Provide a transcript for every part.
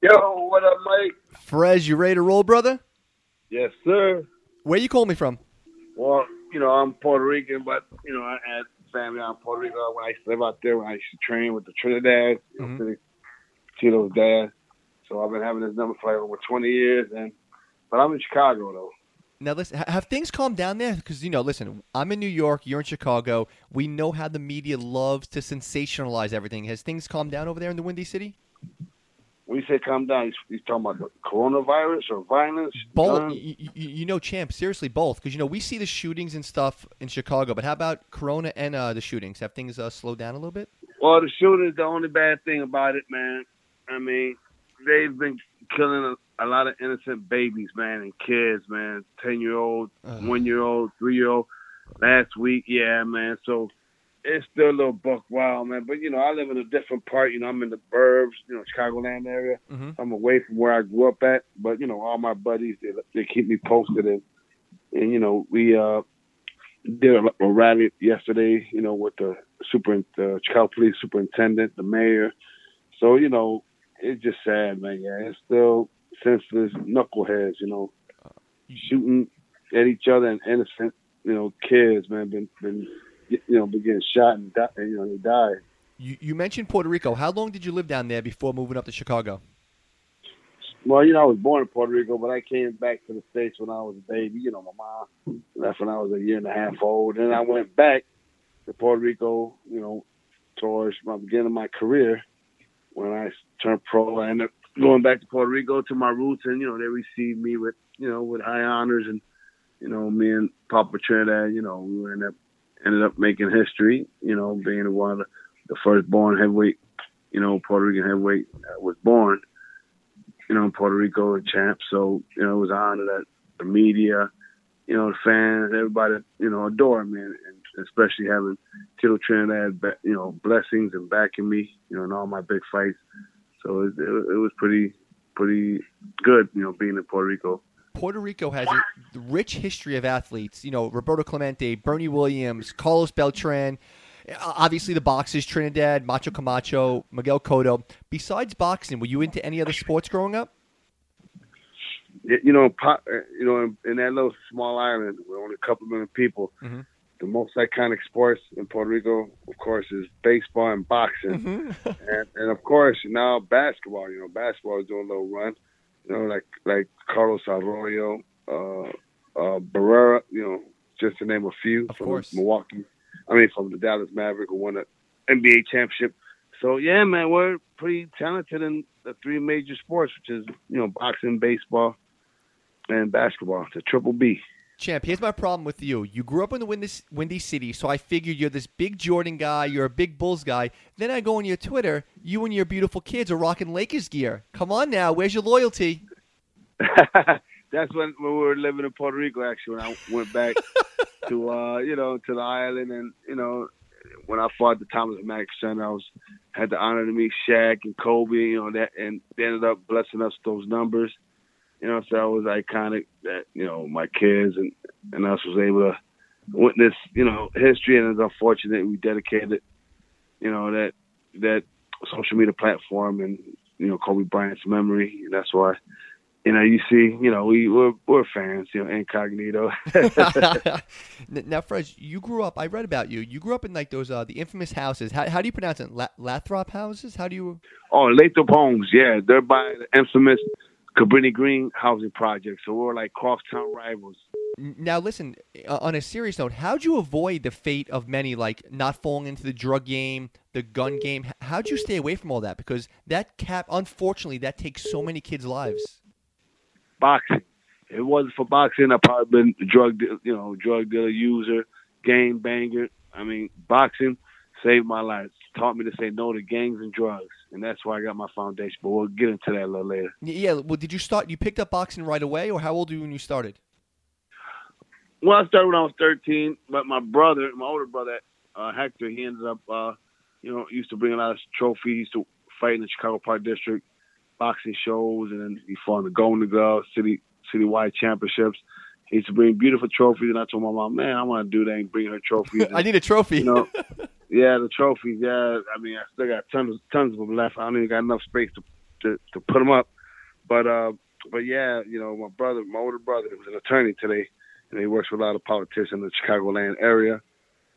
Yo, what up, Mike? Fres, you ready to roll, brother? Yes, sir. Where you call me from? Well, you know, I'm Puerto Rican, but you know, I had family out in Puerto Rico when I used to live out there. When I used to train with the Trinidad, you know, Mhm. Tito's dad. So I've been having this number for like over 20 years, and but I'm in Chicago though. Now, listen, have things calmed down there? Because, you know, listen, I'm in New York, you're in Chicago. We know how the media loves to sensationalize everything. Has things calmed down over there in the Windy City? When you say calm down, he's, he's talking about the coronavirus or violence. Both, you, you know, champ, seriously, both. Because, you know, we see the shootings and stuff in Chicago, but how about Corona and uh, the shootings? Have things uh, slowed down a little bit? Well, the shooting's the only bad thing about it, man. I mean, they've been killing a, a lot of innocent babies, man, and kids, man. Ten year old, Ugh. one year old, three year old. Last week, yeah, man. So it's still a little buck wild, man. But you know, I live in a different part. You know, I'm in the burbs, you know, Chicagoland area. Mhm. I'm away from where I grew up at. But you know, all my buddies they they keep me posted, and and you know, we uh did a, a rally yesterday. You know, with the super the Chicago Police Superintendent, the mayor. So you know, it's just sad, man. Yeah, it's still senseless knuckleheads. You know, shooting at each other and innocent, you know, kids, man, been been you know getting shot and die, you know they died. You, you mentioned Puerto Rico. How long did you live down there before moving up to Chicago? Well, you know, I was born in Puerto Rico, but I came back to the States when I was a baby. You know, my mom left when I was a year and a half old. And I went back to Puerto Rico, you know, towards my beginning of my career when I turned pro. I ended up going back to Puerto Rico to my roots, and, you know, they received me with, you know, with high honors. And, you know, me and Papa Trinidad, you know, we ended up, ended up making history, you know, being one of the, first born heavyweight, you know, Puerto Rican heavyweight was born you know, in Puerto Rico and champ. So, you know, it was an honor that the media, you know, the fans, everybody, you know, adore me, and, and especially having Tito Trinidad, you know, blessings and backing me, you know, in all my big fights. So it, it, it was pretty, pretty good, you know, being in Puerto Rico. Puerto Rico has a rich history of athletes. You know, Roberto Clemente, Bernie Williams, Carlos Beltran. Obviously, the boxers Trinidad, Macho Camacho, Miguel Cotto. Besides boxing, were you into any other sports growing up? You know, uh, you know, in, in that little small island with only a couple million people, Mhm. the most iconic sports in Puerto Rico, of course, is baseball and boxing. Mm-hmm. and, and of course now basketball. You know, basketball is doing a little run. You know, like like Carlos Arroyo, uh, uh, Barea. You know, just to name a few Of from course. Milwaukee. I mean, from the Dallas Maverick, who won an NBA championship. So yeah, man, we're pretty talented in the three major sports, which is you know boxing, baseball, and basketball. It's a triple B. Champ, here's my problem with you. You grew up in the Windy, Windy City, so I figured you're this big Jordan guy, you're a big Bulls guy. Then I go on your Twitter, you and your beautiful kids are rocking Lakers gear. Come on now, where's your loyalty? That's when, when we were living in Puerto Rico. Actually, when I went back to uh, you know to the island, and you know when I fought the Thomas Mack Center, I was had the honor to meet Shaq and Kobe. You know that, and they ended up blessing us with those numbers. You know, so that was iconic. That you know my kids and and us was able to witness you know history, and it's unfortunate we dedicated you know that that social media platform and you know Kobe Bryant's memory. And that's why you know, you see, you know, we we're, we're fans, you know, incognito. Now, Fred, you grew up. I read about you. You grew up in like those uh, the infamous houses. How, how do you pronounce it? La- Lathrop houses? How do you? oh, Lathrop Homes, yeah, they're by the infamous Cabrini Green housing project. So we're like crosstown rivals. Now, listen. Uh, on a serious note, how'd you avoid the fate of many, like not falling into the drug game, the gun game? How'd you stay away from all that? Because that cap, unfortunately, that takes so many kids' lives. Boxing. If it wasn't for boxing, I'd probably been a drug, you know, drug dealer, user, gang banger. I mean, boxing saved my life. Taught me to say no to gangs and drugs, and that's why I got my foundation. But we'll get into that a little later. Yeah. Well, did you start? You picked up boxing right away, or how old were you when you started? Well, I started when I was 13, but my brother, my older brother, uh, Hector, he ended up, uh, you know, used to bring a lot of trophies to fight in the Chicago Park District boxing shows, and then he fought in the Golden Glove city citywide championships. He used to bring beautiful trophies, and I told my mom, "Man, I want to do that and bring her trophies." I need a trophy. you know, yeah, the trophies. Yeah, I mean, I still got tons, tons of them left. I don't even got enough space to to to put them up. But uh, but yeah, you know, my brother, my older brother, was an attorney today, and he works with a lot of politicians in the Chicagoland area.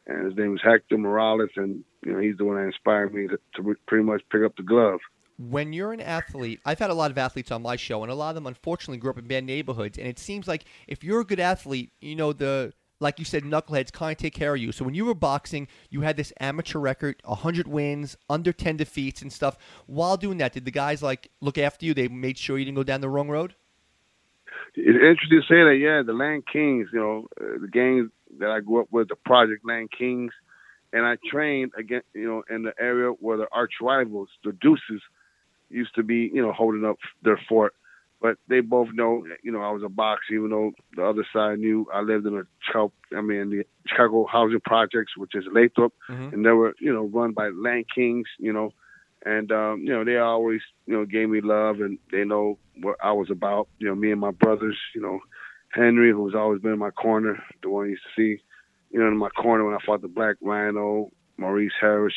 And his name is Hector Morales, and you know, he's the one that inspired me to, to pretty much pick up the glove when you're an athlete, I've had a lot of athletes on my show, and a lot of them unfortunately grew up in bad neighborhoods. And it seems like if you're a good athlete, you know the like you said, knuckleheads kind of take care of you. So when you were boxing, you had this amateur record, 100 wins, under 10 defeats, and stuff. While doing that, did the guys like look after you? They made sure you didn't go down the wrong road. It's interesting to say that. Yeah, the Land Kings, you know, uh, the gangs that I grew up with, the Project Land Kings, and I trained again, you know, in the area where the arch rivals, the Deuces used to be, you know, holding up their fort. But they both know, you know, I was a boxer, even though the other side knew I lived in a Chicago, I mean, the Chicago housing projects, which is Lathrop, mm-hmm. and they were, you know, run by Land Kings, you know, and um, you know, they always, you know, gave me love, and they know what I was about. You know, me and my brothers, you know, Henry, who's always been in my corner, the one I used to see, you know, in my corner when I fought the Black Rhino, Maurice Harris,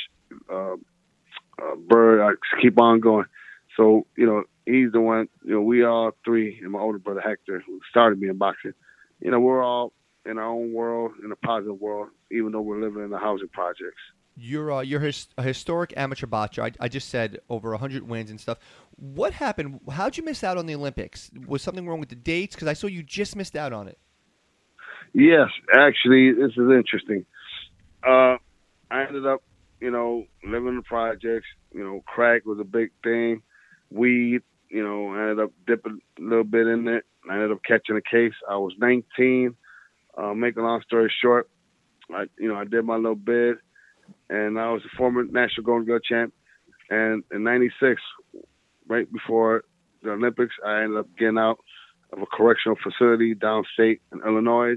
uh, uh, Byrd. I keep on going. So, you know, he's the one, you know, we all three, and my older brother Hector, who started me in boxing, you know, we're all in our own world, in a positive world, even though we're living in the housing projects. You're uh, you're his, a historic amateur boxer. I, I just said over 100 wins and stuff. What happened? How'd you miss out on the Olympics? Was something wrong with the dates? Because I saw you just missed out on it. Yes, actually, this is interesting. Uh, I ended up, you know, living in the projects. You know, crack was a big thing weed. You know, I ended up dipping a little bit in it. I ended up catching a case. I was 19. Uh, make a long story short, I you know I did my little bid, and I was a former national Golden Glove champ. And in '96, right before the Olympics, I ended up getting out of a correctional facility downstate in Illinois.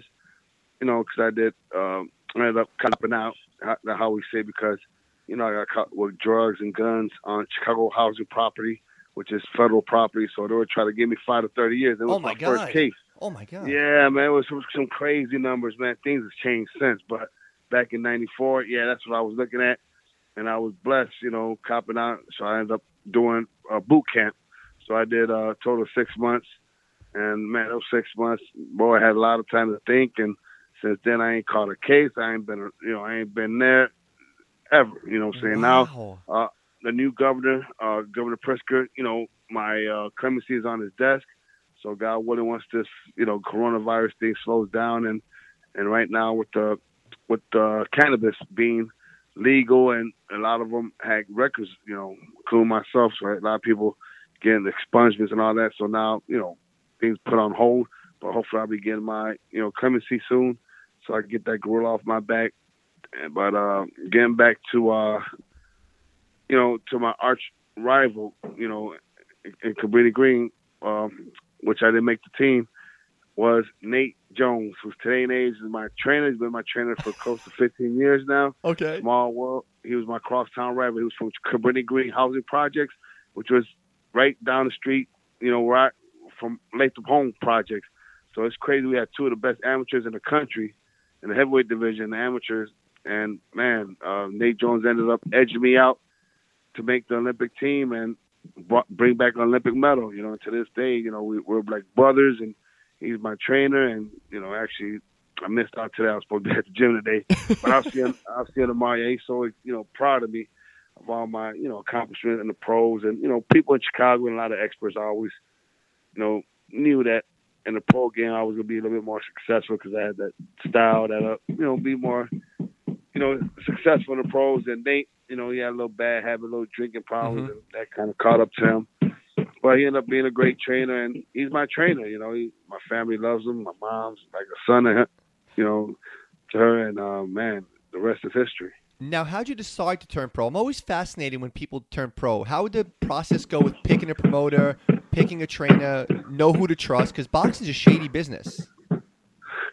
You know, because I did, um, I ended up copping out. How, how we say because, you know, I got caught with drugs and guns on Chicago housing property which is federal property. So they were trying to give me five to thirty years. It was oh my, my God. first case. Oh my god. Yeah, man, it was some, some crazy numbers, man. Things have changed since, but back in '94, yeah, that's what I was looking at, and I was blessed, you know, copping out. So I ended up doing a boot camp. So I did a total of six months, and man, those six months, boy, I had a lot of time to think. And since then, I ain't caught a case. I ain't been, you know, I ain't been there ever. You know what I'm saying? Wow. Now, uh, the new governor, uh, Governor Pritzker, you know, my uh, clemency is on his desk. So God willing, once this, you know, coronavirus thing slows down, and and right now with the with the cannabis being legal, and a lot of them had records, you know, including myself. So a lot of people getting expungements and all that. So now, you know, things put on hold. But hopefully, I'll be getting my, you know, clemency soon, so I can get that gorilla off my back. But uh, getting back to uh, you know, to my arch rival, you know, in Cabrini Green, um, which I didn't make the team, was Nate Jones, who's today in age is my trainer. He's been my trainer for close to 15 years now. Okay. Small world. He was my crosstown rival. He was from Cabrini Green Housing Projects, which was right down the street, you know, right from Lathrop Home Projects. So it's crazy. We had two of the best amateurs in the country in the heavyweight division, the amateurs. And man, uh, Nate Jones ended up edging me out to make the Olympic team and bring back an Olympic medal. You know, to this day, you know, we, we're like brothers, and he's my trainer. And you know, actually, I missed out today. I was supposed to be at the gym today, but I'll see him. I'll see him tomorrow. Yeah, he's so you know proud of me of all my you know accomplishments in the pros, and you know, people in Chicago and a lot of experts always, you know, knew that in the pro game I was gonna be a little bit more successful because I had that style that uh, you know be more you know successful in the pros. And Nate you know, he had a little bad habit, a little drinking problems, mm-hmm. and that kind of caught up to him. But he ended up being a great trainer, and he's my trainer. You know, he, my family loves him. My mom's like a son to him, you know, to her, and uh, man, the rest is history. Now, how'd you decide to turn pro? I'm always fascinated when people turn pro. How would the process go with picking a promoter, picking a trainer, know who to trust? Because boxing is a shady business.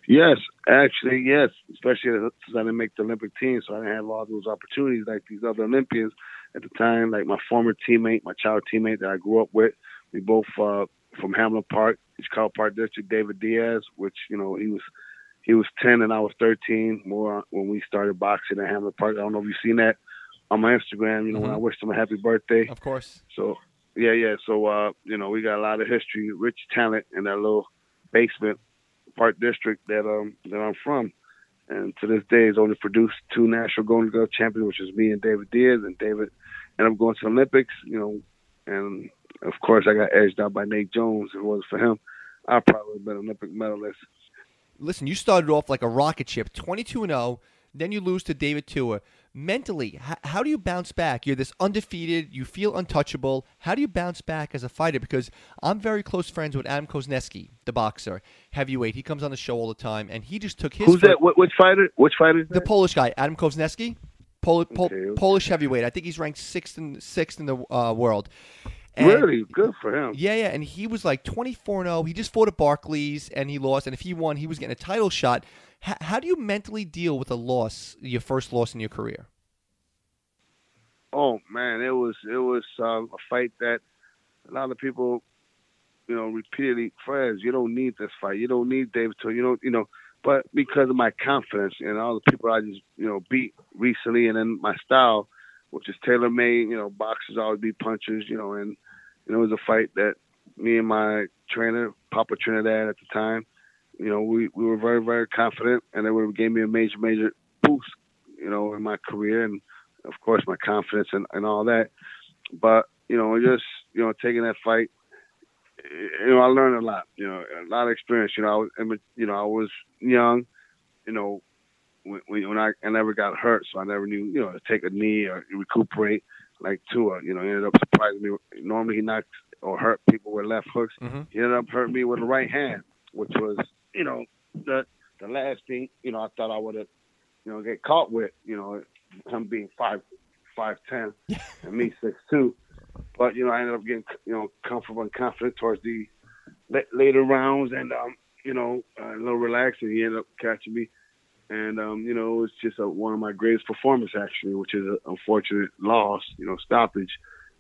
Yes, actually, yes. Especially since I didn't make the Olympic team, so I didn't have all those opportunities like these other Olympians at the time. Like my former teammate, my child teammate that I grew up with. We both uh, from Hamlin Park, Chicago Park District. David Diaz, which you know he was he was 10 and I was 13. More when we started boxing at Hamlin Park. I don't know if you've seen that on my Instagram. You know mm-hmm. when I wished him a happy birthday. Of course. So yeah, yeah. So uh, you know, we got a lot of history, rich talent in that little basement park district that um that I'm from. And to this day, has only produced two national Golden Glove champions, which is me and David Diaz. And David ended up going to the Olympics, you know, and of course I got edged out by Nate Jones. If it wasn't for him, I probably would probably been an Olympic medalist. Listen, you started off like a rocket ship, 22 and 0. Then you lose to David Tua. Mentally, how, how do you bounce back? You're this undefeated. You feel untouchable. How do you bounce back as a fighter? Because I'm very close friends with Adam Kownacki, the boxer, heavyweight. He comes on the show all the time, and he just took his. Who's that? Which fighter? Which fighter? Is the? Polish guy, Adam Kownacki. Pol- Pol- Okay, okay. Polish heavyweight. I think he's ranked sixth in sixth in the uh, world. And- really good for him. Yeah, yeah, and he was like 24 0. He just fought at Barclays and he lost. And if he won, he was getting a title shot. How do you mentally deal with a loss, your first loss in your career? Oh man, it was it was um, a fight that a lot of people, you know, repeatedly friends. You don't need this fight. You don't need David Tua. You don't, you know. But because of my confidence and all the people I just you know beat recently, and then my style, which is tailor made. You know, boxers always beat punchers. You know, and it was a fight that me and my trainer, Papa Trinidad at the time, you know, we, we were very, very confident and it would have gave me a major, major boost, you know, in my career and of course my confidence and, and all that. But, you know, just, you know, taking that fight, you know, I learned a lot, you know, a lot of experience. You know, I was, you know, I was young, you know, when, when I, I never got hurt, so I never knew, you know, to take a knee or recuperate like Tua. You know, ended up surprising me. Normally he knocks or hurt people with left hooks. Mm-hmm. He ended up hurting me with a right hand, which was, you know, the the last thing, you know, I thought I would have, you know, get caught with, you know, him being five five ten and me six two. But you know, I ended up getting you know comfortable and confident towards the la- later rounds, and um, you know, uh, a little relaxed, and he ended up catching me. And um, you know, it was just a, one of my greatest performances actually, which is an unfortunate loss, you know, stoppage.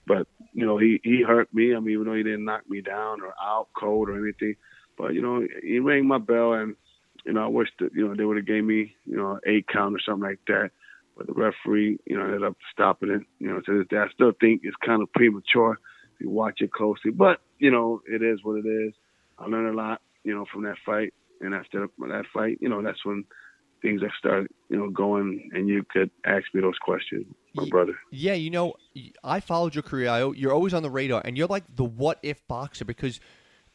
But you know, he he hurt me. I mean, even though he didn't knock me down or out cold or anything, but you know, he rang my bell, and you know, I wish that you know they would have gave me you know eight count or something like that. But the referee, you know, ended up stopping it. You know, to this day, I still think it's kind of premature if you watch it closely. But you know, it is what it is. I learned a lot, you know, from that fight. And after that fight, you know, that's when things have started, you know, going. And you could ask me those questions, my brother. Yeah, you know, I followed your career. I, you're always on the radar, and you're like the what if boxer because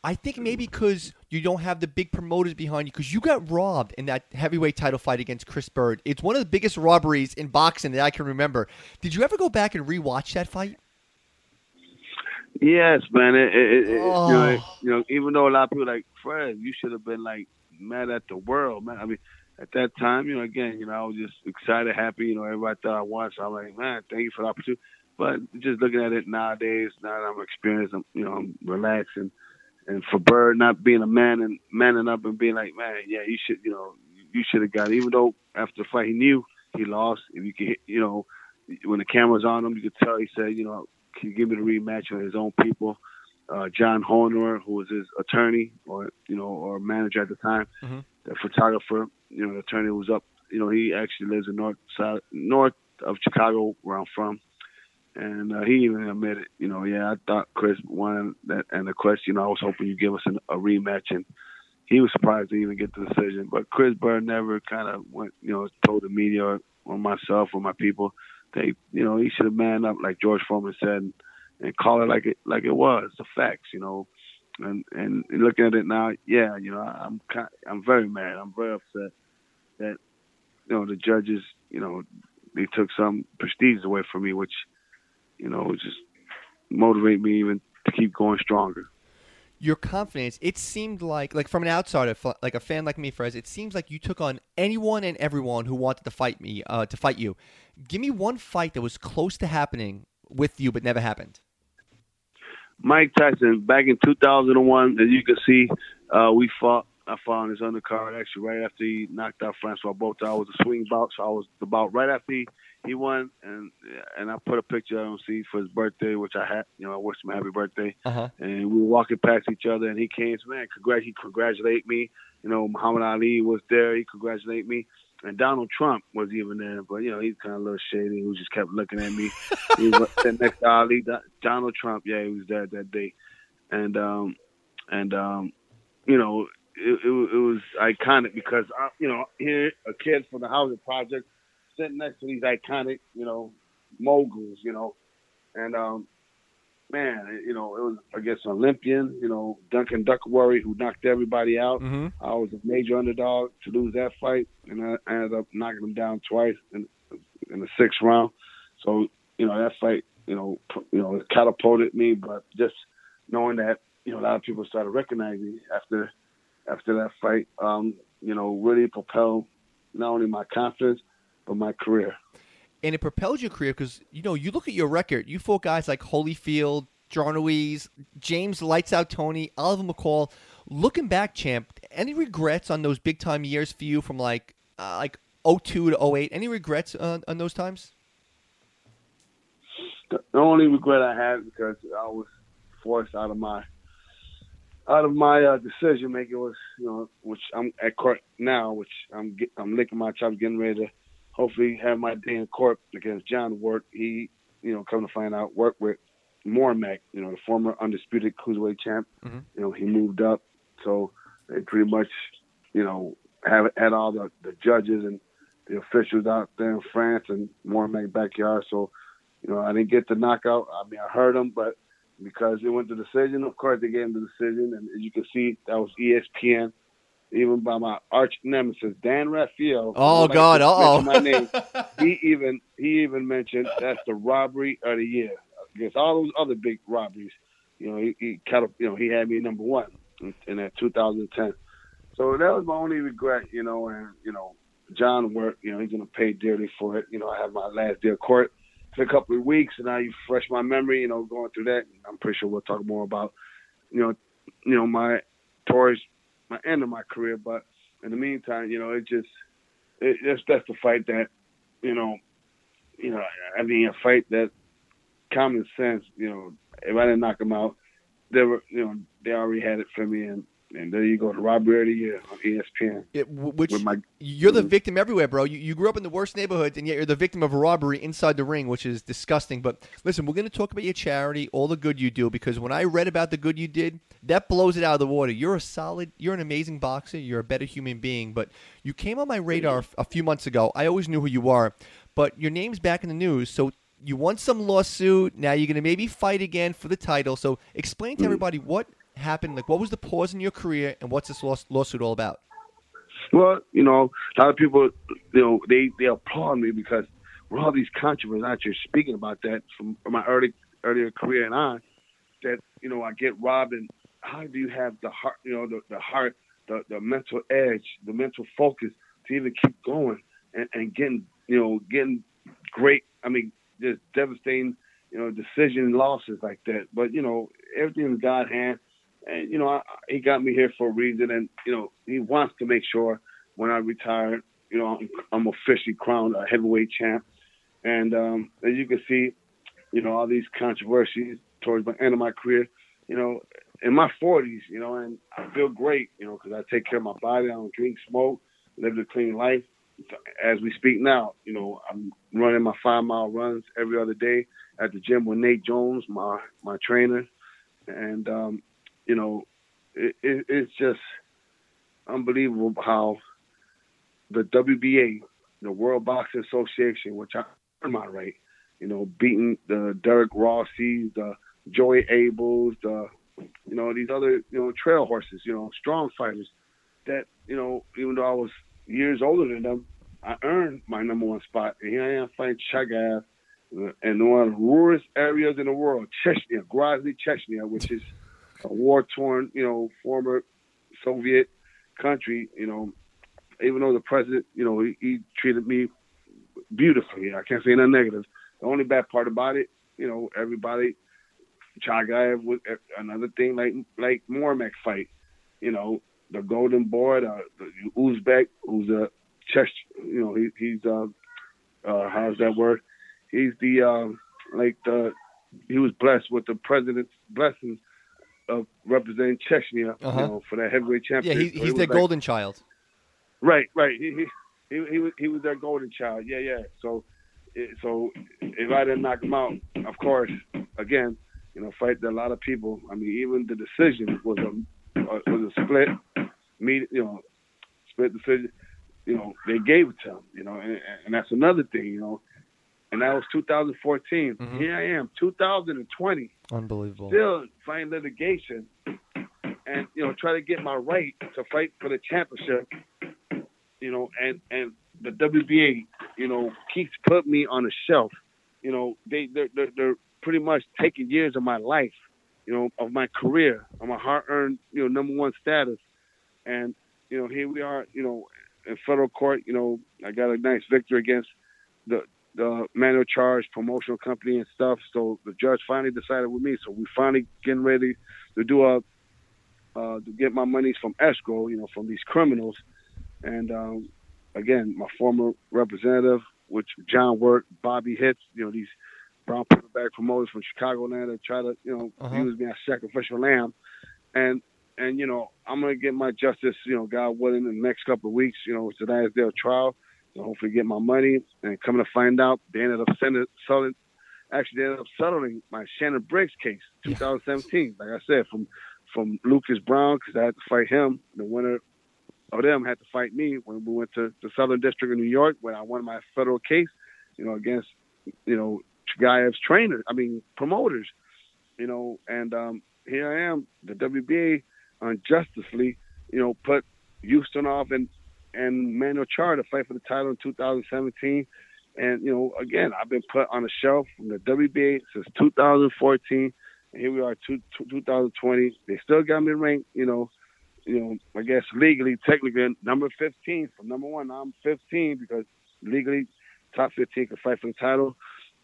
I think maybe because you don't have the big promoters behind you because you got robbed in that heavyweight title fight against Chris Byrd. It's one of the biggest robberies in boxing that I can remember. Did you ever go back and rewatch that fight? Yes, man. It, it, it, Oh. you, know, it- you know, even though a lot of people are like Fred, you should have been like mad at the world, man. I mean, at that time, you know, again, you know, I was just excited, happy. You know, everybody thought I won, so I'm like, man, thank you for the opportunity. But just looking at it nowadays, now that I'm experienced, I'm, you know, I'm relaxed and for Byrd not being a man and manning up and being like, man, yeah, you should, you know, you should have got. It. Even though after the fight he knew he lost, if you could, you know, when the camera's on him, you could tell he said, you know, can you give me the rematch with his own people? Uh, John Horner, who was his attorney or you know or manager at the time, Mhm. the photographer, you know, the attorney was up. You know, he actually lives in north side north of Chicago, where I'm from. And uh, he even admitted, you know, yeah, I thought Chris won that, and the question, you know, I was hoping you give us an, a rematch, and he was surprised to even get the decision. But Chris Byrd never kind of went, you know, told the media or, myself or my people that, you know, he should have manned up, like George Foreman said, and, and call it like it like it was, the facts, you know. And and looking at it now, yeah, you know, I'm kind, I'm very mad. I'm very upset that, you know, the judges, you know, they took some prestige away from me, which you know, just motivate me even to keep going stronger. Your confidence, it seemed like, like from an outsider, like a fan like me, Fres, it seems like you took on anyone and everyone who wanted to fight me, uh, to fight you. Give me one fight that was close to happening with you but never happened. Mike Tyson, back in 2001, as you can see, uh, we fought. I fought on his undercard actually right after he knocked out Francois Botha. I was a swing bout, so I was the bout right after he, he won, and and I put a picture on see for his birthday, which I had. You know, I wished him a happy birthday. Uh huh. and we were walking past each other, and he came to man, congrat, he congratulated me. You know, Muhammad Ali was there. He congratulated me, and Donald Trump was even there, but you know he's kind of a little shady. He just kept looking at me. he was next to Ali, Donald Trump. Yeah, he was there that day, and um, and um, you know it, it, it was iconic because I, you know here a kid from the housing project sitting next to these iconic you know moguls, you know, and um, man, you know, it was against an Olympian, you know, Duncan Dokiwari, who knocked everybody out. Mm-hmm. I was a major underdog to lose that fight, and I ended up knocking him down twice in in the sixth round. So, you know, that fight, you know, you know, it catapulted me. But just knowing that, you know, a lot of people started recognizing me after after that fight, um, you know, really propelled not only my confidence my career and it propelled your career because you know you look at your record. You fought guys like Holyfield, John Ruiz, James Lights Out Toney, Oliver McCall. Looking back, champ, any regrets on those big time years for you from like uh, like 02 to 08? Any regrets on, on those times? The only regret I had because I was forced out of my out of my uh, decision making was you know which I'm at court now, which I'm get, I'm licking my chops, getting ready to hopefully have my day in court against John Ward. He, you know, come to find out, worked with Mormeck, you know, the former undisputed cruiserweight champ. Mm-hmm. You know, he moved up, so they pretty much, you know, have had all the, the judges and the officials out there in France and Mormeck backyard. So, you know, I didn't get the knockout. I mean, I heard him, but because it went to the decision, of course they gave him the decision. And as you can see, that was ESPN even by my arch nemesis Dan Rafael. Oh God! Oh, my name. he even he even mentioned that's the robbery of the year against all those other big robberies. You know, he, he kind of you know he had me number one in, in that 2010. So that was my only regret, you know, and you know, John worked, you know, he's gonna pay dearly for it. You know, I have my last day of court for a couple of weeks, and now you fresh my memory, you know, going through that. I'm pretty sure we'll talk more about, you know, you know my tours my end of my career. But in the meantime, you know, it just it, it's that's the fight that you know, you know, I mean, a fight that common sense, you know, if I didn't knock him out, they were, you know, they already had it for me, and and there you go, the robbery of the year on ESPN. It, which my, you're the victim everywhere, bro. You, you grew up in the worst neighborhoods, and yet you're the victim of a robbery inside the ring, which is disgusting. But listen, we're going to talk about your charity, all the good you do, because when I read about the good you did, that blows it out of the water. You're a solid, you're an amazing boxer. You're a better human being. But you came on my radar a few months ago. I always knew who you are, but your name's back in the news. So you won some lawsuit. Now you're going to maybe fight again for the title. So explain to mm. everybody what happened? Like, what was the pause in your career, and what's this lawsuit all about? Well, you know, a lot of people, you know, they they applaud me because with all these controversies, out here speaking about that from, my early earlier career and on, that you know I get robbed, and how do you have the heart, you know, the, the heart, the the mental edge, the mental focus to even keep going and, and getting, you know, getting great. I mean, just devastating, you know, decision losses like that. But you know, everything in God's hand and you know, I, he got me here for a reason, and you know, he wants to make sure when I retire, you know, I'm, I'm officially crowned a heavyweight champ. And um, as you can see, you know, all these controversies towards the end of my career, you know, in my 40s, you know, and I feel great, you know, because I take care of my body. I don't drink, smoke, live a clean life. As we speak now, you know, I'm running my five mile runs every other day at the gym with Nate Jones, my my trainer, and um, you know, it, it, it's just unbelievable how the WBA, the World Boxing Association, which I earned my right, you know, beating the Derric Rossys, the Joey Abells, the you know these other you know trail horses, you know, strong fighters. That you know, even though I was years older than them, I earned my number one spot. And here I am fighting Chagayev in one of the rurest areas in the world, Chechnya, Grozny, Chechnya, which is a war torn, you know, former Soviet country, you know, even though the president, you know, he, he treated me beautifully. I can't say nothing negative. The only bad part about it, you know, everybody, Chagayev was another thing like like Mormeck fight, you know, the Golden Boy, the, the Uzbek, who's a Czech, you know, he, he's uh, uh, how's that word? He's the uh, like the he was blessed with the president's blessings of representing Chechnya, uh-huh. you know, for that heavyweight championship. Yeah, he, he's so he the like, golden child. Right, right. He, he, he he was he was their golden child. Yeah, yeah. So so if I didn't knock him out, of course, again, you know, fight a lot of people. I mean, even the decision was a was a split, me, you know, split decision. You know, they gave it to him. You know, and, and that's another thing. You know, and that was 2014. Mm-hmm. Here I am, 2020. Unbelievable. Still fighting litigation, and you know, try to get my right to fight for the championship. You know, and and the WBA, you know, keeps putting me on a shelf. You know, they they're, they're, they're pretty much taking years of my life, you know, of my career, of my hard-earned, you know, number one status, and you know, here we are, you know, in federal court. You know, I got a nice victory against the the manual charge promotional company and stuff. So the judge finally decided with me. So we finally getting ready to do a uh, to get my monies from escrow, you know, from these criminals. And um, again, my former representative, which John Work, Bobby Hitz, you know, these brown paperback promoters from Chicagoland that try to, you know, uh-huh. use me as sacrificial lamb. And and you know, I'm gonna get my justice, you know, God willing, in the next couple of weeks. You know, it's the last day of trial. So hopefully get my money. And coming to find out, they ended up sending, selling. Actually, they ended up settling my Shannon Briggs case, 2017. Like I said, from from Lucas Browne because I had to fight him. The winner of them had to fight me when we went to the Southern District of New York when I won my federal case, you know, against, you know, Chagaev's trainers, I mean, promoters, you know, and um, here I am, the WBA unjustly, you know, put Houston off and, and Manuel Charr to fight for the title in 2017. And, you know, again, I've been put on a shelf from the WBA since 2014. And here we are, two, 2020. They still got me ranked, you know, you know, I guess legally, technically, number 15 from number one. I'm 15 because legally, top 15 can fight for the title.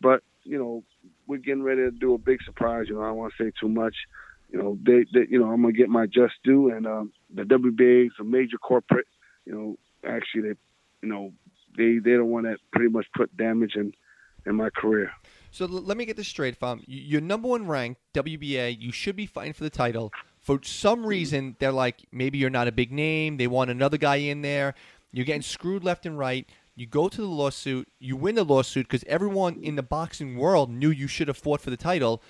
But you know, we're getting ready to do a big surprise. You know, I don't want to say too much. You know, they, they you know, I'm gonna get my just due, and um, the WBA is a major corporate. You know, actually, they, you know, they they don't want that pretty much put damage in in my career. So let me get this straight, fam. You're number one ranked WBA. You should be fighting for the title. For some mm-hmm. reason they're like maybe you're not a big name they want another guy in there. You're getting screwed left and right. You go to the lawsuit you win the lawsuit because everyone in the boxing world knew you should have fought for the title.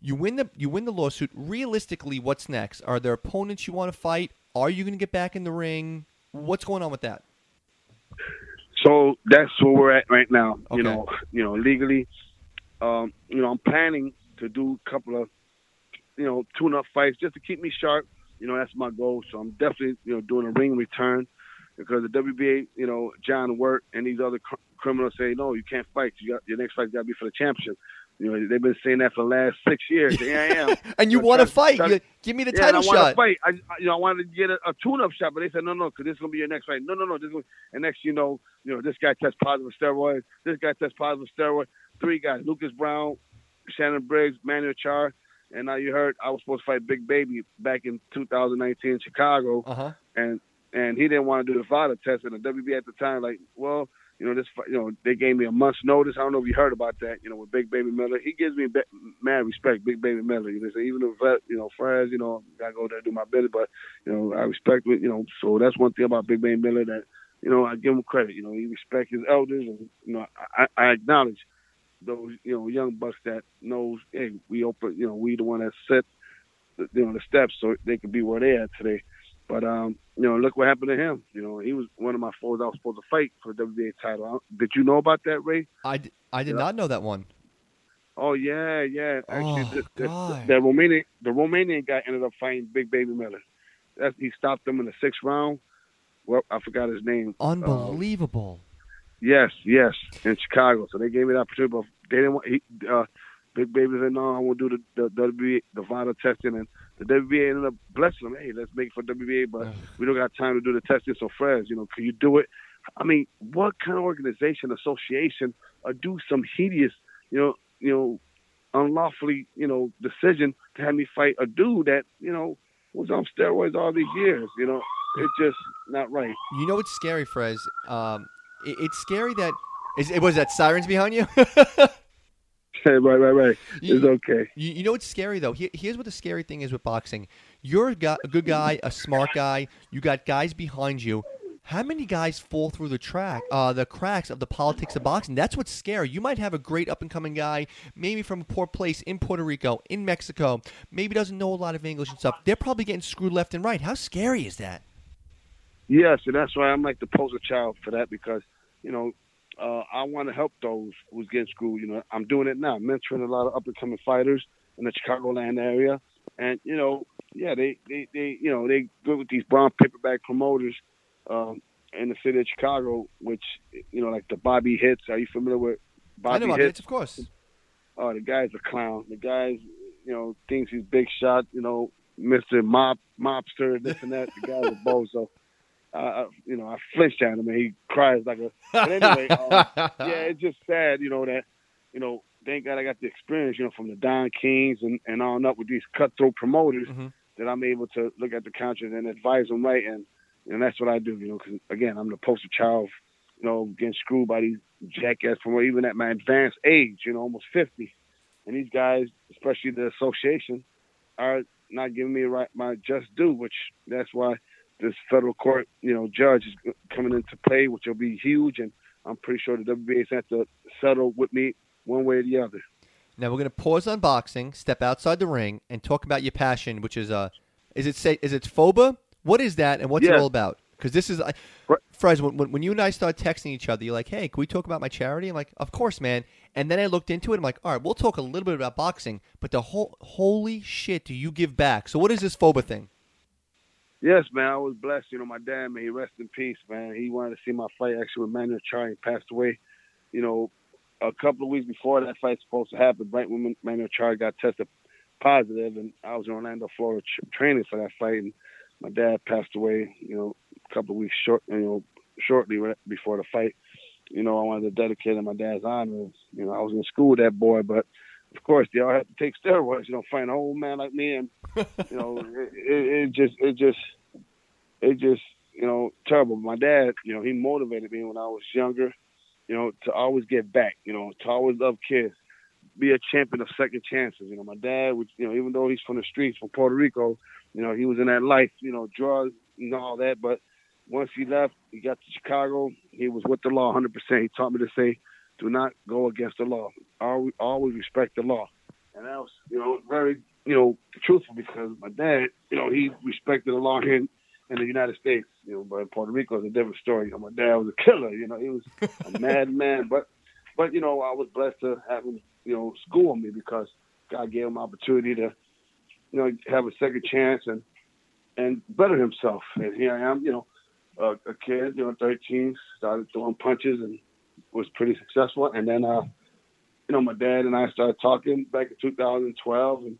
You win the you win the lawsuit. Realistically what's next? Are there opponents you want to fight? Are you going to get back in the ring what's going on with that so that's where we're at right now okay. you know you know legally um, you know i'm planning to do a couple of you know, tune up fights just to keep me sharp. You know, that's my goal. So I'm definitely, you know, doing a ring return because the WBA, you know, John Wirt and these other cr- criminals say, no, you can't fight. You got your next fight got to be for the championship. You know, they've been saying that for the last six years. Here I am. and you want to fight? You, give me the yeah, title I shot. fight. I, you know, I wanted to get a, a tune-up shot, but they said no, no, because this is gonna be your next fight. No, no, no. This is and next, you know, you know, this guy tests positive steroids. This guy tests positive steroids. Three guys: Lucas Browne, Shannon Briggs, Manuel Charr. And now you heard I was supposed to fight Big Baby back in 2019 in Chicago, uh-huh. and and he didn't want to do the VADA test. And the WB at the time, like, well, you know, this, you know, they gave me a month's notice. I don't know if you heard about that. You know, with Big Baby Miller, he gives me mad respect. Big Baby Miller, you know, so even if you know, friends, you know, gotta go there do my business, but you know, I respect it. You know, so that's one thing about Big Baby Miller that you know I give him credit. You know, he respects his elders, and you know, I, I acknowledge those you know young bucks that knows hey we open you know we the one that set the, you know the steps so they could be where they at today. But um, you know, look what happened to him. You know, he was one of my foes I was supposed to fight for the WBA title. Did you know about that, Ray? I, d- I did not know that one. Oh yeah, yeah. Actually, oh, the, the, the, Romanian the Romanian guy ended up fighting Big Baby Miller. That's, he stopped him in the sixth round. Well, I forgot his name. Unbelievable. Yes, yes, in Chicago. So they gave me the opportunity, but they didn't want. He, uh, Big Baby said, "No, I won't do the the, WBA, the VADA testing." And the WBA ended up blessing them. Hey, let's make it for WBA, but we don't got time to do the testing. So, Fred, you know, can you do it? I mean, what kind of organization, association, or do some hideous, you know, you know, unlawfully, you know, decision to have me fight a dude that, you know, was on steroids all these years? You know, it's just not right. You know what's scary, Fres? Um, it, it's scary that is it was that sirens behind you. right, right, right. It's okay. You, you know what's scary though? Here, here's what the scary thing is with boxing. You're a, guy, a good guy, a smart guy. You got guys behind you. how many guys fall through the track, uh, the cracks of the politics of boxing? That's what's scary. You might have a great up and coming guy, maybe from a poor place in Puerto Rico, in Mexico, maybe doesn't know a lot of English and stuff. They're probably getting screwed left and right. How scary is that? Yes, and that's why I'm like the poster child for that because, you know, uh, I want to help those who's getting screwed. You know, I'm doing it now, mentoring a lot of up and coming fighters in the Chicagoland area, and you know, yeah, they, they, they, you know, they good with these brown paperback promoters um, in the city of Chicago, which you know, like the Bobby Hitz. Are you familiar with Bobby I know Bobby Hitz, of course. Oh, the guy's a clown. The guy's, you know, thinks he's big shot. You know, Mister Mob Mobster, this and that. The guy's a bozo. Uh, you know, I flinched at him and he cries like a. But anyway, um, yeah, it's just sad, you know, that, you know, thank God I got the experience, you know, from the Don Kings and, and on up with these cutthroat promoters mm-hmm. that I'm able to look at the contract and advise them right. And, and that's what I do, you know, because again, I'm the poster child, you know, getting screwed by these jackass promoters, even at my advanced age, you know, almost 50. And these guys, especially the association, are not giving me right my just due, which that's why this federal court, you know, judge is coming into play, which will be huge, and I'm pretty sure the WBA has to settle with me one way or the other. Now we're going to pause on boxing, step outside the ring, and talk about your passion, which is uh, is it say is it FOBA? What is that, and what's yeah. it all about? Because this is, Fres, when, when you and I started texting each other, you're like, "Hey, can we talk about my charity?" I'm like, "Of course, man." And then I looked into it. I'm like, "All right, we'll talk a little bit about boxing, but the whole holy shit, do you give back?" So what is this FOBA thing? Yes, man, I was blessed. You know, my dad, man, he rest in peace, man. He wanted to see my fight actually with Manuel Charri. passed away, you know, a couple of weeks before that fight's supposed to happen, right when Manuel Charri got tested positive, and I was in Orlando, Florida, training for that fight, and my dad passed away, you know, a couple of weeks short, you know, shortly before the fight. You know, I wanted to dedicate to my dad's honor. You know, I was in school with that boy, but of course, they all have to take steroids. You know, find an old man like me, and you know, it, it, it just, it just, it just, you know, terrible. My dad, you know, he motivated me when I was younger, you know, to always get back. You know, to always love kids, be a champion of second chances. You know, my dad, which you know, even though he's from the streets, from Puerto Rico, you know, he was in that life, you know, drugs and all that. But once he left, he got to Chicago. He was with the law 100%. He taught me to say, do not go against the law. Always, always respect the law. And that was, you know, very, you know, truthful because my dad, you know, he respected the law here in, in the United States. You know, but in Puerto Rico is a different story. You know, my dad was a killer. You know, he was a madman. But, but you know, I was blessed to have him, you know, school me because God gave him opportunity to, you know, have a second chance and and better himself. And here I am, you know, uh, a kid, you know, 13, started throwing punches and was pretty successful. And then, uh, you know, my dad and I started talking back in 2012, and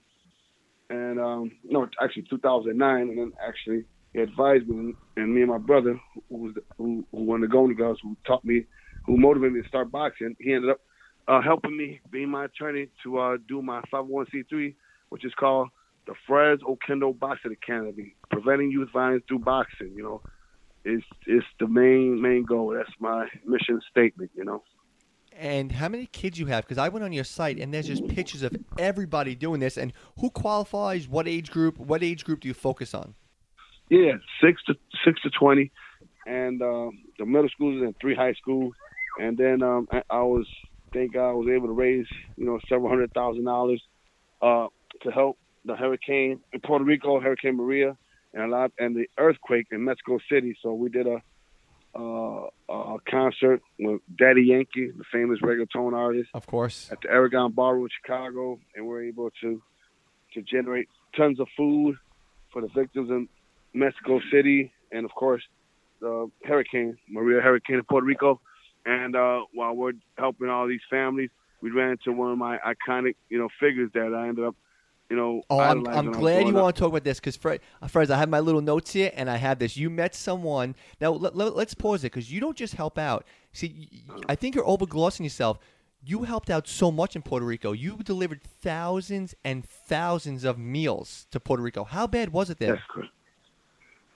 and um, no, actually 2009, and then actually he advised me, and me and my brother, who was the, who, who won the Golden Girls, who taught me, who motivated me to start boxing. He ended up uh, helping me, being my attorney, to uh, do my 501c3, which is called the Fres Oquendo Boxing Academy, preventing youth violence through boxing. You know, it's it's the main main goal. That's my mission statement. You know. And how many kids you have? Because I went on your site and there's just pictures of everybody doing this. And who qualifies? What age group? What age group do you focus on? Yeah, six to six to twenty, and um, the middle schools and three high schools. And then um, I, I was, thank God, I was able to raise you know several hundred thousand dollars uh, to help the hurricane in Puerto Rico, Hurricane Maria, and a lot, and the earthquake in Mexico City. So we did a, uh, a concert with Daddy Yankee, the famous reggaeton artist, of course, at the Aragon Ballroom in Chicago, and we're able to to generate tons of food for the victims in Mexico City, and of course the hurricane Maria hurricane in Puerto Rico. And uh, while we're helping all these families, we ran into one of my iconic, you know, figures that I ended up you know. Oh, I'm, I'm glad you want to talk about this because, Fred, uh, Fred, I have my little notes here, and I have this. You met someone. Now, let, us let, pause it because you don't just help out. See, I think you're overglossing yourself. You helped out so much in Puerto Rico. You delivered thousands and thousands of meals to Puerto Rico. How bad was it there? Yes,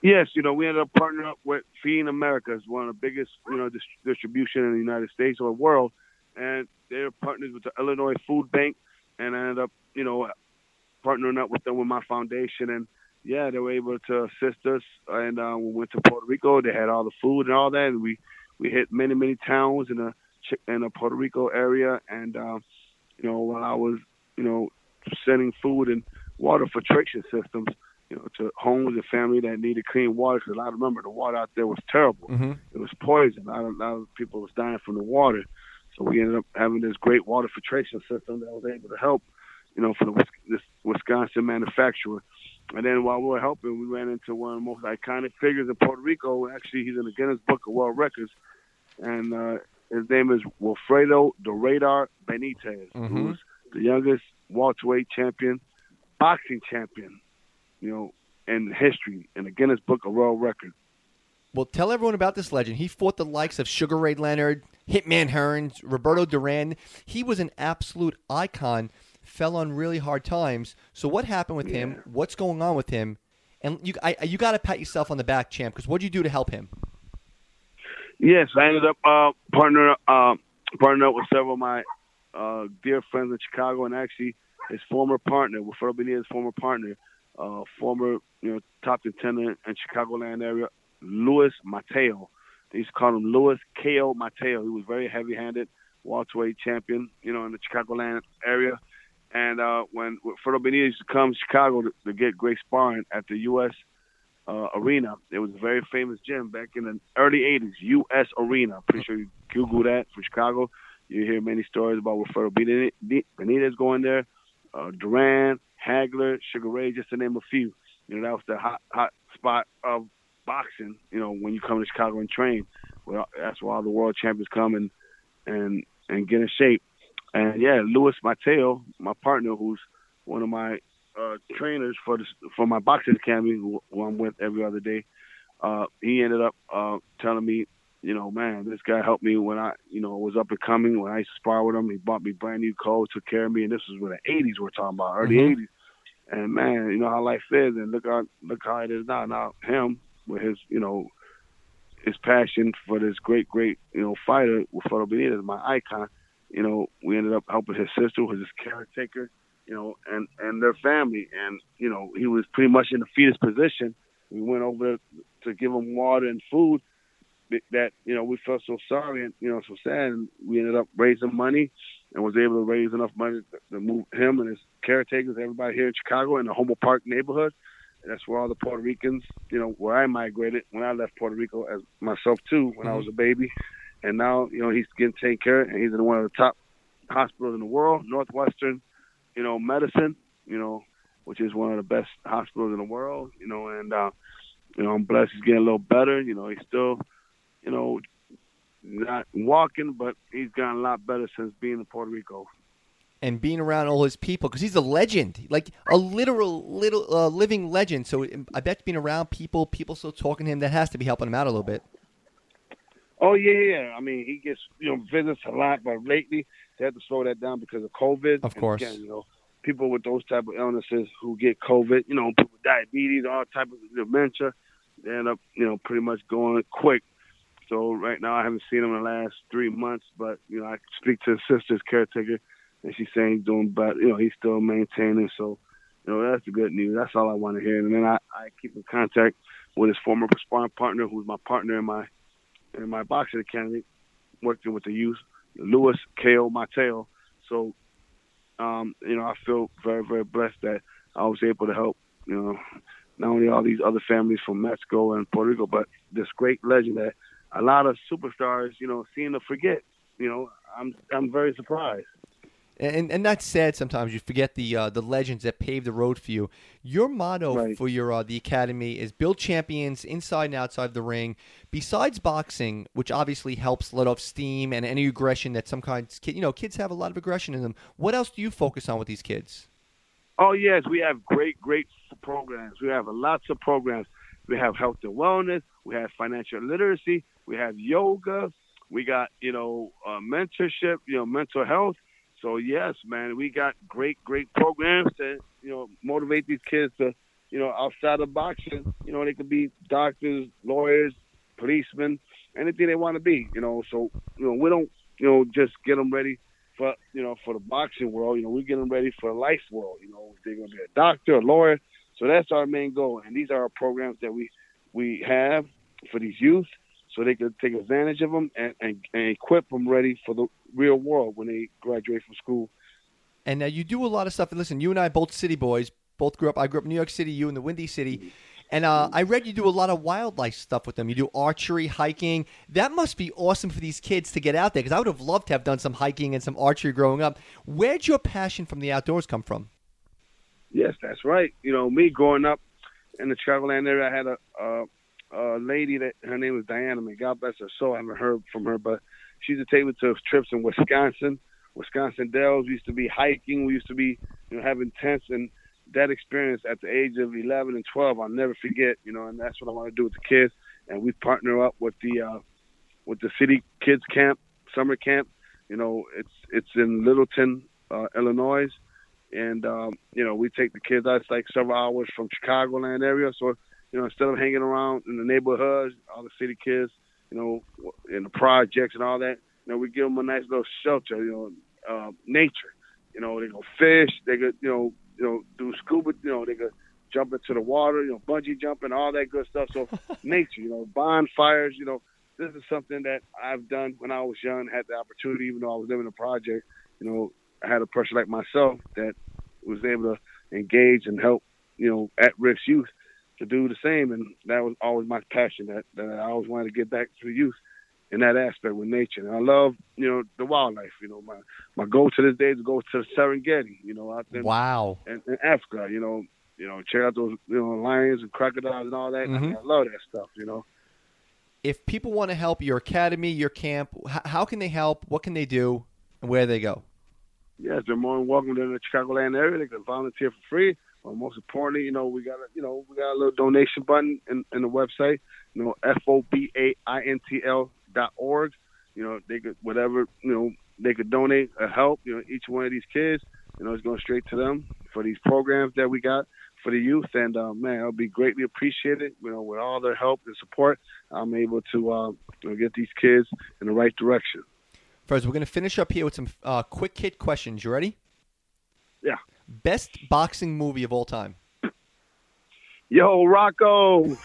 yes you know, we ended up partnering up with Feeding America, it's one of the biggest, you know, dis- distribution in the United States or the world, and they're partners with the Illinois Food Bank, and I ended up, you know, partnering up with them with my foundation and yeah, they were able to assist us, and uh, we went to Puerto Rico. They had all the food and all that, and we we hit many many towns in the in the Puerto Rico area, and uh, you know while I was you know sending food and water filtration systems, you know, to homes and family that needed clean water. Because I remember the water out there was terrible. Mm-hmm. It was poison. A lot, of, a lot of people was dying from the water. So we ended up having this great water filtration system that was able to help, you know, for the this Wisconsin manufacturer. And then while we were helping, we ran into one of the most iconic figures in Puerto Rico. Actually, he's in the Guinness Book of World Records, and uh, his name is Wilfredo the Radar Benitez, Mhm. who's the youngest welterweight champion, boxing champion, you know, in history in the Guinness Book of World Records. Well, tell everyone about this legend. He fought the likes of Sugar Ray Leonard, Hitman Hearns, Roberto Duran. He was an absolute icon. Fell on really hard times. So what happened with him? What's going on with him? And you, I, you got to pat yourself on the back, champ, because what did you do to help him? Yes, I ended up uh, partnering uh, partnering up with several of my uh, dear friends in Chicago, and actually his former partner, Wilfredo Benitez's former partner, uh, former you know top contender in Chicagoland area, Luis Mateo. They used to call him Luis Ko Mateo. He was very heavy-handed, welterweight champion, you know, in the Chicagoland area. And uh, when Wilfredo Benitez used to come to Chicago to, to get great sparring at the U.S uh, Arena. It was a very famous gym back in the early 80s, U.S. Arena. I'm pretty sure you Google that for Chicago. You hear many stories about Wilfredo Benitez going there, uh, Duran, Hagler, Sugar Ray, just to name a few. You know, that was the hot, hot spot of boxing, you know, when you come to Chicago and train. Well, that's where all the world champions come and, and, and get in shape. And yeah, Louis Mateo, my partner, who's one of my uh, trainers for the, for my boxing academy, who, who I'm with every other day. Uh, he ended up uh, telling me, you know, man, this guy helped me when I, you know, was up and coming. When I used to spar with him, he bought me brand new clothes, took care of me, and this was when the '80s we're talking about, early Mhm. '80s. And man, you know how life is, and look how look how it is now. Now him with his, you know, his passion for this great, great, you know, fighter Wilfredo Benitez, my icon. You know, we ended up helping his sister, who was his caretaker you know, and and their family. And you know, he was pretty much in the fetus position. We went over to give him water and food. That you know, we felt so sorry and you know so sad. And we ended up raising money, and was able to raise enough money to, to move him and his caretakers, everybody here in Chicago, in the Humboldt Park neighborhood. That's where all the Puerto Ricans, you know, where I migrated when I left Puerto Rico as myself too, when I was a baby. And now, you know, he's getting taken care of, and he's in one of the top hospitals in the world, Northwestern you know, medicine, you know, which is one of the best hospitals in the world, you know, and uh, you know, I'm blessed he's getting a little better. You know, he's still, you know, not walking, but he's gotten a lot better since being in Puerto Rico. And being around all his people, because he's a legend, like a literal, little uh, living legend. So I bet being around people, people still talking to him, that has to be helping him out a little bit. Oh yeah, yeah. I mean, he gets you know visits a lot, but lately they had to slow that down because of COVID. Of And course. again, you know, people with those type of illnesses who get COVID, you know, people with diabetes, all type of dementia, they end up, you know, pretty much going quick. So right now I haven't seen him in the last three months, but you know, I speak to his sister's caretaker, and she's saying he's doing better. You know, he's still maintaining. So, you know, that's the good news. That's all I want to hear. And then I, I keep in contact with his former sparring partner, who's my partner in my in my boxing academy, working with the youth, Luis Ko Mateo. So, um, you know, I feel very, very blessed that I was able to help, you know, not only all these other families from Mexico and Puerto Rico, but this great legend that a lot of superstars, you know, seem to forget. You know, I'm I'm very surprised. And and that's sad. Sometimes you forget the uh, the legends that paved the road for you. Your motto Right. for your uh, the academy is build champions inside and outside the ring. Besides boxing, which obviously helps let off steam and any aggression that some kinds kid you know kids have a lot of aggression in them. What else do you focus on with these kids? Oh yes, we have great, great programs. We have lots of programs. We have health and wellness. We have financial literacy. We have yoga. We got you know uh, mentorship. You know mental health. So yes, man, we got great, great programs to you know motivate these kids to you know outside of boxing. You know they could be doctors, lawyers, policemen, anything they want to be. You know, so you know we don't you know just get them ready for you know for the boxing world. You know, we get them ready for the life world. You know, they're gonna be a doctor, a lawyer. So that's our main goal, and these are our programs that we we have for these youth, so they can take advantage of them and, and, and equip them ready for the real world when they graduate from school. And now you do a lot of stuff. And listen, you and I both city boys, both grew up. I grew up in New York City. You in the Windy City. And uh, I read you do a lot of wildlife stuff with them. You do archery, hiking. That must be awesome for these kids to get out there because I would have loved to have done some hiking and some archery growing up. Where'd your passion from the outdoors come from? Yes, that's right. You know, me growing up in the Chicagoland area, I had a, a a lady that her name was Diana. May God bless her soul. I haven't heard from her, but she used to take me to trips in Wisconsin, Wisconsin Dells. We used to be hiking. We used to be, you know, having tents and that experience at the age of 11 and 12, I'll never forget. You know, and that's what I want to do with the kids. And we partner up with the uh, with the city kids camp, summer camp. You know, it's it's in Littleton, uh, Illinois, and um, you know we take the kids out. Like several hours from Chicagoland area, so you know, instead of hanging around in the neighborhoods, all the city kids, you know, in the projects and all that, you know, we give them a nice little shelter, you know, uh, nature. You know, they go fish, they could, you know, you know, do scuba, you know, they could jump into the water, you know, bungee jumping, all that good stuff. So nature, you know, bonfires, you know, this is something that I've done when I was young, had the opportunity, even though I was living in a project, you know, I had a person like myself that was able to engage and help, you know, at risk youth to do the same. And that was always my passion that, that I always wanted to get back to youth in that aspect with nature. And I love, you know, the wildlife. You know, my my goal to this day is to go to the Serengeti. You know, out there. Wow. In, in Africa, you know, you know, check out those you know lions and crocodiles and all that. Mm-hmm. I, I love that stuff. You know. If people want to help your academy, your camp, how can they help? What can they do? And where do they go? Yes, they're more than welcome to the Chicagoland area. They can volunteer for free. But most importantly, you know, we got a, you know, we got a little donation button in, in the website. You know, f o b a i n t l dot org. You know, they could whatever you know they could donate a help. You know, each one of these kids, you know, is going straight to them for these programs that we got for the youth. And uh, man, it'll be greatly appreciated. You know, with all their help and support, I'm able to uh, you know, get these kids in the right direction. First, we're going to finish up here with some uh, quick hit questions. You ready? Yeah. Best boxing movie of all time. Yo, Rocco.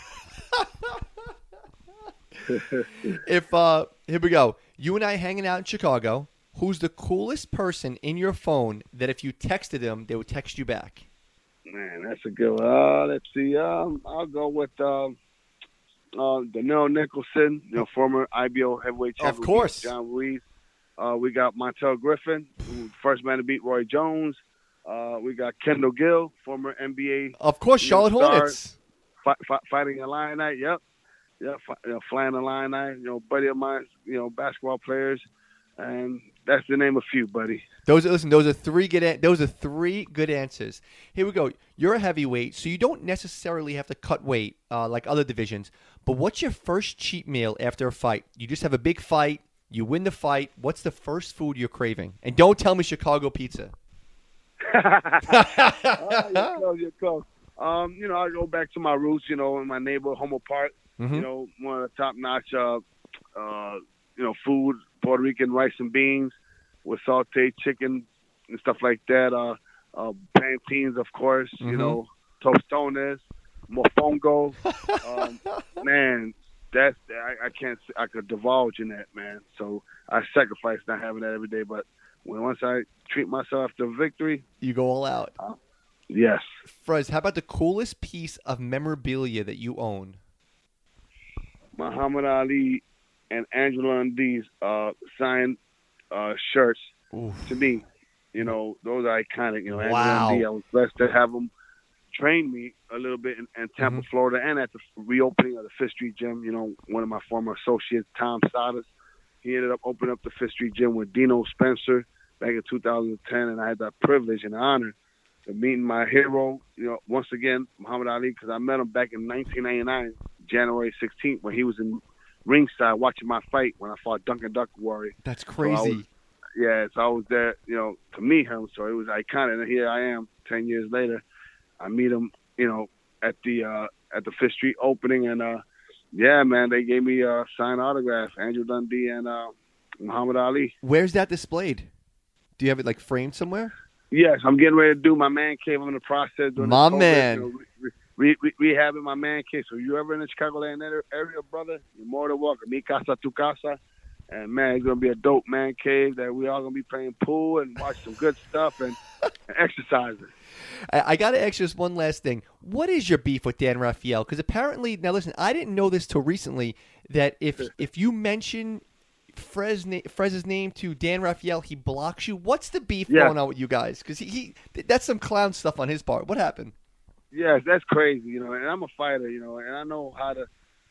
if uh here we go. You and I hanging out in Chicago. Who's the coolest person in your phone that if you texted them, they would text you back? Man, that's a good one. Uh, let's see. Um, I'll go with um, uh, Danell Nicholson, you know, former IBO heavyweight champion. Of course. John Ruiz. Uh, we got Montel Griffin, first man to beat Roy Jones. Uh, we got Kendall Gill, former NBA. Of course, Charlotte know, Hornets. Fight, fight, fighting Illini. Yep. Yep. You know, flying Illini. You know, buddy of mine. You know, basketball players, and that's the name of few, buddy. Those listen. Those are three good. Those are three good answers. Here we go. You're a heavyweight, so you don't necessarily have to cut weight uh, like other divisions. But what's your first cheat meal after a fight? You just have a big fight. You win the fight. What's the first food you're craving? And don't tell me Chicago pizza oh, you go, Um, you know, I go back to my roots. You know, in my neighborhood, Humboldt Park. Mm-hmm. You know, one of the top notch, uh, uh, you know, food, Puerto Rican rice and beans with sauteed chicken and stuff like that. Uh, uh, plantains, of course. Mm-hmm. You know, tostones, mofongo. um, man, that's I, I can't. I could divulge in that, man. So I sacrifice not having that every day, but once I treat myself to victory, you go all out. Uh, yes. Fres, how about the coolest piece of memorabilia that you own? Muhammad Ali and Angelo Dundee's uh, signed uh, shirts Oof. to me. You know, those are iconic. You know, wow. Angelo I was blessed to have them train me a little bit in, in Tampa, mm-hmm. Florida, and at the reopening of the Fifth Street Gym. You know, one of my former associates, Tom Tsatas, he ended up opening up the Fifth Street Gym with Dino Spencer back in 2010, and I had that privilege and honor of meeting my hero, you know, once again, Muhammad Ali, because I met him back in 1999, January 16th, when he was in ringside watching my fight when I fought Duncan Duck Warrior. That's crazy. So was, yeah, so I was there, you know, to meet him. So it was iconic. And here I am, 10 years later. I meet him, you know, at the uh, at the Fifth Street opening, and uh, yeah, man, they gave me a signed autograph, Andrew Dundee and uh, Muhammad Ali. Where's that displayed? Do you have it like framed somewhere? Yes, I'm getting ready to do my man cave. I'm in the process. Doing My man. you know, re, re, re, rehabbing my man cave. So you ever in the Chicagoland area, brother? You're more than welcome. Mi casa, tu casa. And man, it's gonna be a dope man cave that we all gonna be playing pool and watch some good stuff and, and exercising. I, I got to ask you just one last thing. What is your beef with Dan Rafael? Because apparently, now listen, I didn't know this till recently that if if you mention Fres na- Fres's name to Dan Rafael, he blocks you. What's the beef Yeah. going on with you guys? Because he, he that's some clown stuff on his part. What happened? Yes, that's crazy, you know. And I'm a fighter, you know, and I know how to,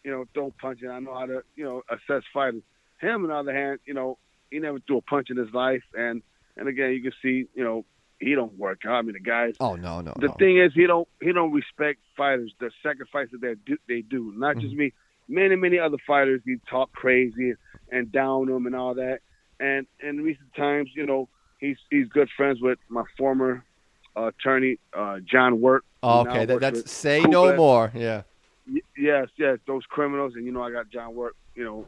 you know, throw punches. I know how to, you know, assess fighters. Him, on the other hand, you know, he never threw a punch in his life, and and again, you can see, you know, he don't work out. I mean, the guys. Oh no, no, The no. thing is, he don't he don't respect fighters. The sacrifices that do, they do, not just me. Many many other fighters, he talk crazy and down them and all that. And in recent times, you know, he's he's good friends with my former uh, attorney, uh, John Wirt. who Oh, okay, that, that's say no more. Yeah. Y- yes, yes, those criminals, and you know, I got John Wirt, you know,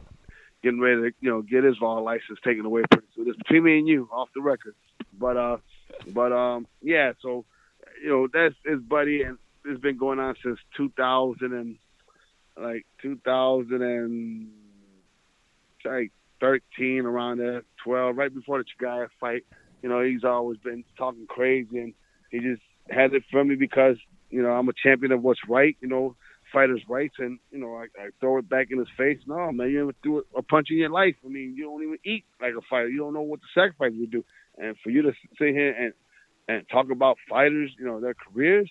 getting ready to, you know, get his law license taken away pretty soon. It's between me and you, off the record. But uh, but um, yeah. So, you know, that's his buddy, and it's been going on since 2000 and like 2000 and like 13 around there, 12, right before the Chagaev fight. You know, he's always been talking crazy, and he just had it for me because you know I'm a champion of what's right. You know, fighters' rights, and you know I, I throw it back in his face. No, man, you never threw a punch in your life. I mean, you don't even eat like a fighter. You don't know what the sacrifice you do, and for you to sit here and and talk about fighters, you know, their careers.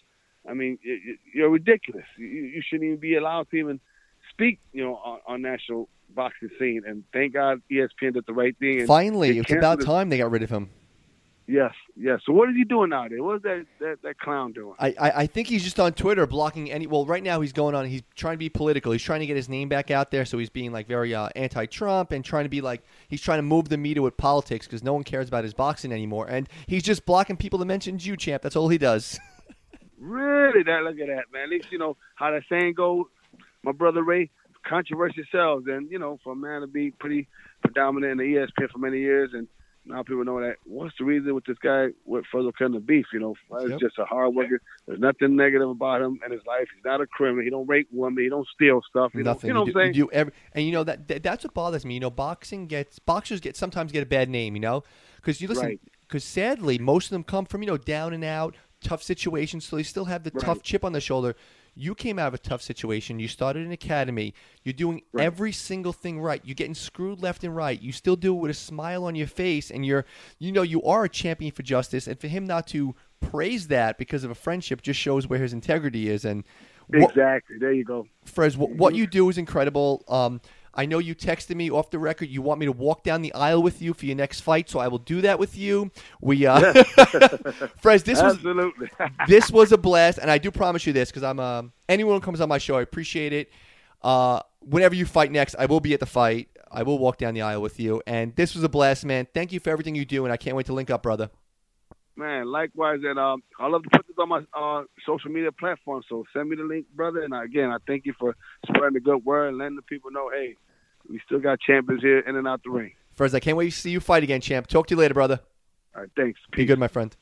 I mean, y- y- you're ridiculous. You, you shouldn't even be allowed to even speak, you know, on, on national boxing scene. And thank God ESPN did the right thing. And Finally, it's about time they got rid of him. Yes, yes. So what is he doing nowadays? What is that that, that clown doing? I, I, I think he's just on Twitter blocking any. Well, right now he's going on. He's trying to be political. He's trying to get his name back out there. So he's being like very uh, anti-Trump and trying to be like he's trying to move the media with politics because no one cares about his boxing anymore. And he's just blocking people that mention you, champ. That's all he does. Really? That look at that, man. At least you know how that saying goes. My brother Ray, controversy sells, and you know, for a man to be pretty predominant in the ESPN for many years, and now people know that. What's the reason with this guy with further kind of beef? You know, he's Yep. just a hard worker. There's nothing negative about him and his life. He's not a criminal. He don't rape women. He don't steal stuff. You Nothing. Know, you know do, what I'm saying? do every, and you know that, that that's what bothers me. You know, boxing gets boxers get sometimes get a bad name. You know, because you listen. Right. Because sadly, most of them come from you know down and out, tough situations, so they still have the Right. tough chip on their shoulder. You came out of a tough situation. You started an academy. You're doing Right. every single thing right. You're getting screwed left and right. You still do it with a smile on your face, and you're, you know, you are a champion for justice. And for him not to praise that because of a friendship just shows where his integrity is. And what, exactly. There you go. Fres, what, what you do is incredible. Um, I know you texted me off the record. You want me to walk down the aisle with you for your next fight, so I will do that with you. We, uh, Fres, this was this was a blast, and I do promise you this because I'm uh, anyone who comes on my show, I appreciate it. Uh, whenever you fight next, I will be at the fight. I will walk down the aisle with you, and this was a blast, man. Thank you for everything you do, and I can't wait to link up, brother. Man, likewise, and um, I love to put this on my uh, social media platform. So send me the link, brother. And again, I thank you for spreading the good word and letting the people know, hey, we still got champions here in and out the ring. First, I can't wait to see you fight again, champ. Talk to you later, brother. All right, thanks. Be good, my friend.